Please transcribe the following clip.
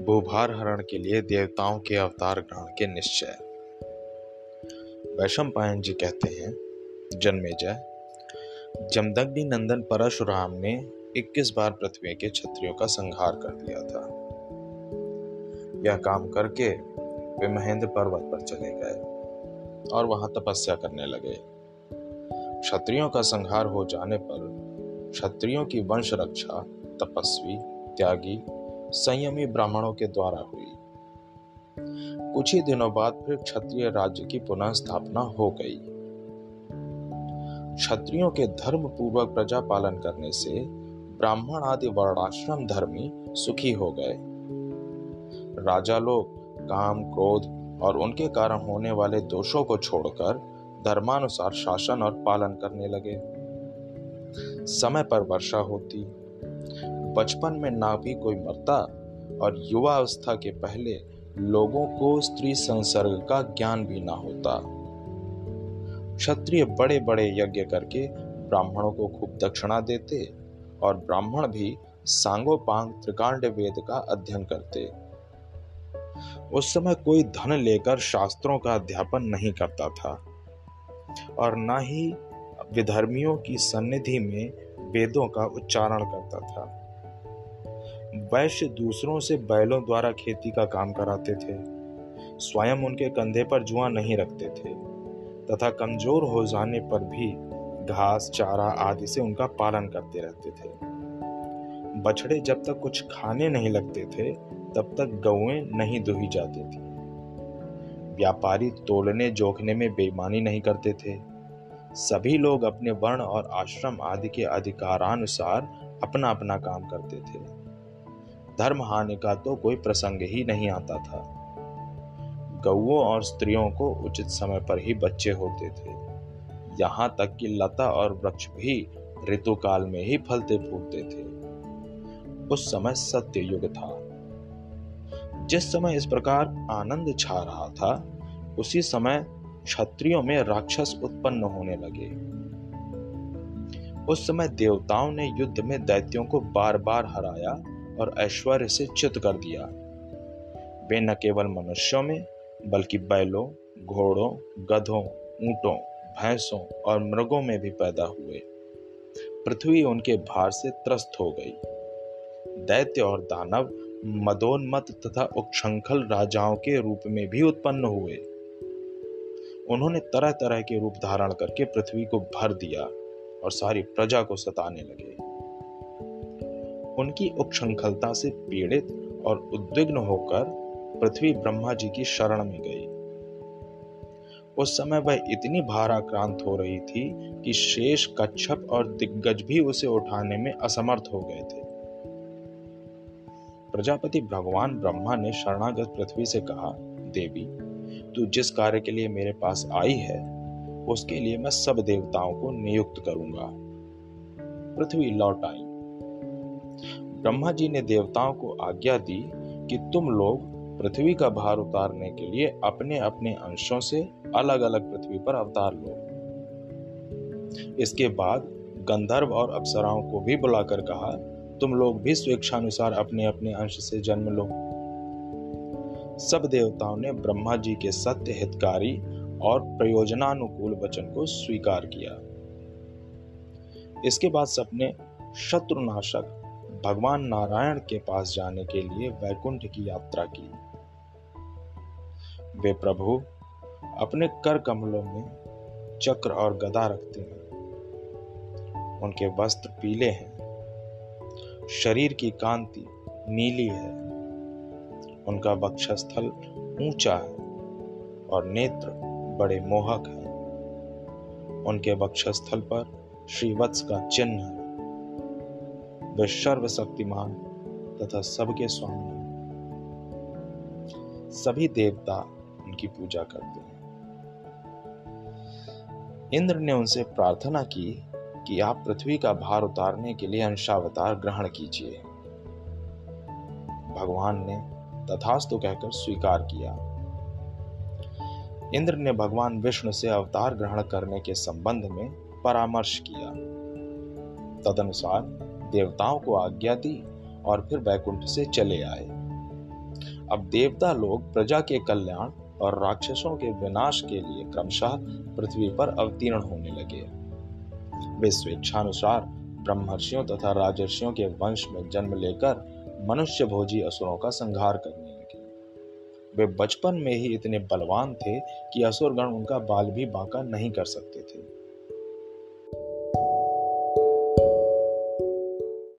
भूभार हरण के लिए देवताओं के अवतार ग्रहण के निश्चय। वैशम पायन जी कहते हैं, जन्मे जय। जमदग्नि नंदन परशुराम ने 21 बार पृथ्वी के क्षत्रियों का संहार कर दिया था। यह काम करके वे महेंद्र पर्वत पर चले गए और वहाँ तपस्या करने लगे। क्षत्रियों का संहार हो जाने पर क्षत्रियों की वंश रक्षा, तपस्वी, त्यागी संयमी ब्राह्मणों के द्वारा हुई। कुछ ही दिनों बाद फिर क्षत्रिय राज्य की पुनः स्थापना हो गई। क्षत्रियों के धर्म पूर्वक प्रजा पालन करने से ब्राह्मण आदि वर्णाश्रम धर्मी सुखी हो गए। राजा लोग, काम, क्रोध और उनके कारण होने वाले दोषों को छोड़कर धर्मानुसार शासन और पालन करने लगे। समय पर वर्षा होती बचपन में ना भी कोई मरता और युवा अवस्था के पहले लोगों को स्त्री संसर्ग का ज्ञान भी ना होता। क्षत्रिय बड़े बड़े यज्ञ करके ब्राह्मणों को खूब दक्षिणा देते और ब्राह्मण भी सांगोपांग त्रिकांड वेद का अध्ययन करते। उस समय कोई धन लेकर शास्त्रों का अध्यापन नहीं करता था और न ही विधर्मियों की सन्निधि में वेदों का उच्चारण करता था। वैश्य दूसरों से बैलों द्वारा खेती का काम कराते थे। स्वयं उनके कंधे पर जुआ नहीं रखते थे, तथा कमज़ोर हो जाने पर भी घास, चारा आदि से उनका पालन करते रहते थे। बछड़े जब तक कुछ खाने नहीं लगते थे, तब तक गौएँ नहीं दुही जाती थी। व्यापारी तोलने जोखने में बेईमानी नहीं करते थे। सभी लोग अपने वर्ण और आश्रम आदि के अधिकारानुसार अपना अपना काम करते थे। धर्म हानि का तो कोई प्रसंग ही नहीं आता था। गौओं और स्त्रियों को उचित समय पर ही बच्चे होते थे। यहाँ तक कि लता और वृक्ष भी ऋतु काल में ही फलते फूलते थे। उस समय सत्य युग था। जिस समय इस प्रकार आनंद छा रहा था, उसी समय क्षत्रियों में राक्षस उत्पन्न होने लगे। उस समय देवताओं ने युद्ध में दैत्यों को बार बार हराया और ऐश्वर्य से चित कर दिया। वे न केवल मनुष्यों में, बल्कि बैलों, घोड़ों, गधों, ऊंटों, भैंसों और मृगों में भी पैदा हुए। पृथ्वी उनके भार से त्रस्त हो गई। दैत्य और दानव मदोन्मत तथा उच्छृंखल राजाओं के रूप में भी उत्पन्न हुए। उन्होंने तरह तरह के रूप धारण करके पृथ्वी को भर दिया और सारी प्रजा को सताने लगे। उनकी उच्छृंखलता से पीड़ित और उद्विग्न होकर पृथ्वी ब्रह्मा जी की शरण में गई। उस समय वह इतनी भाराक्रांत हो रही थी कि शेष कच्छप और दिग्गज भी उसे उठाने में असमर्थ हो गए थे। प्रजापति भगवान ब्रह्मा ने शरणागत पृथ्वी से कहा, देवी, तू जिस कार्य के लिए मेरे पास आई है, उसके लिए मैं सब देवताओं को नियुक्त करूँगा। पृथ्वी लौट आई। ब्रह्मा जी ने देवताओं को आज्ञा दी कि तुम लोग पृथ्वी का भार उतारने के लिए अपने अपने अंशों से अलग अलग पृथ्वी पर अवतार लो। इसके बाद गंधर्व और अप्सराओं को भी बुलाकर कहा, तुम लोग भी स्वेच्छानुसार अपने अपने अंश से जन्म लो। सब देवताओं ने ब्रह्मा जी के सत्य हितकारी और प्रयोजनानुकूल वचन को स्वीकार किया। इसके बाद सबने शत्रुनाशक भगवान नारायण के पास जाने के लिए वैकुंठ की यात्रा की। वे प्रभु अपने कर कमलों में चक्र और गदा रखते हैं। उनके वस्त्र पीले हैं। शरीर की कांति नीली है। उनका वक्षस्थल ऊँचा है और नेत्र बड़े मोहक हैं। उनके वक्षस्थल पर श्रीवत्स का चिन्ह है। वे सर्वशक्तिमान तथा सबके स्वामी सभी देवता उनकी पूजा करते हैं। इंद्र ने उनसे प्रार्थना की कि आप पृथ्वी का भार उतारने के लिए अंशावतार ग्रहण कीजिए। भगवान ने तथास्तु कहकर स्वीकार किया। इंद्र ने भगवान विष्णु से अवतार ग्रहण करने के संबंध में परामर्श किया। तदनुसार देवताओं को आज्ञा दी और फिर वैकुंठ से चले आए। अब देवता लोग प्रजा के कल्याण और राक्षसों के विनाश के लिए क्रमशः पृथ्वी पर अवतीर्ण होने लगे। वे स्वेच्छानुसार ब्रह्मर्षियों तथा राजर्षियों के वंश में जन्म लेकर मनुष्य भोजी असुरों का संहार करने लगे। वे बचपन में ही इतने बलवान थे कि असुरगण उनका बाल भी बांका नहीं कर सकते थे।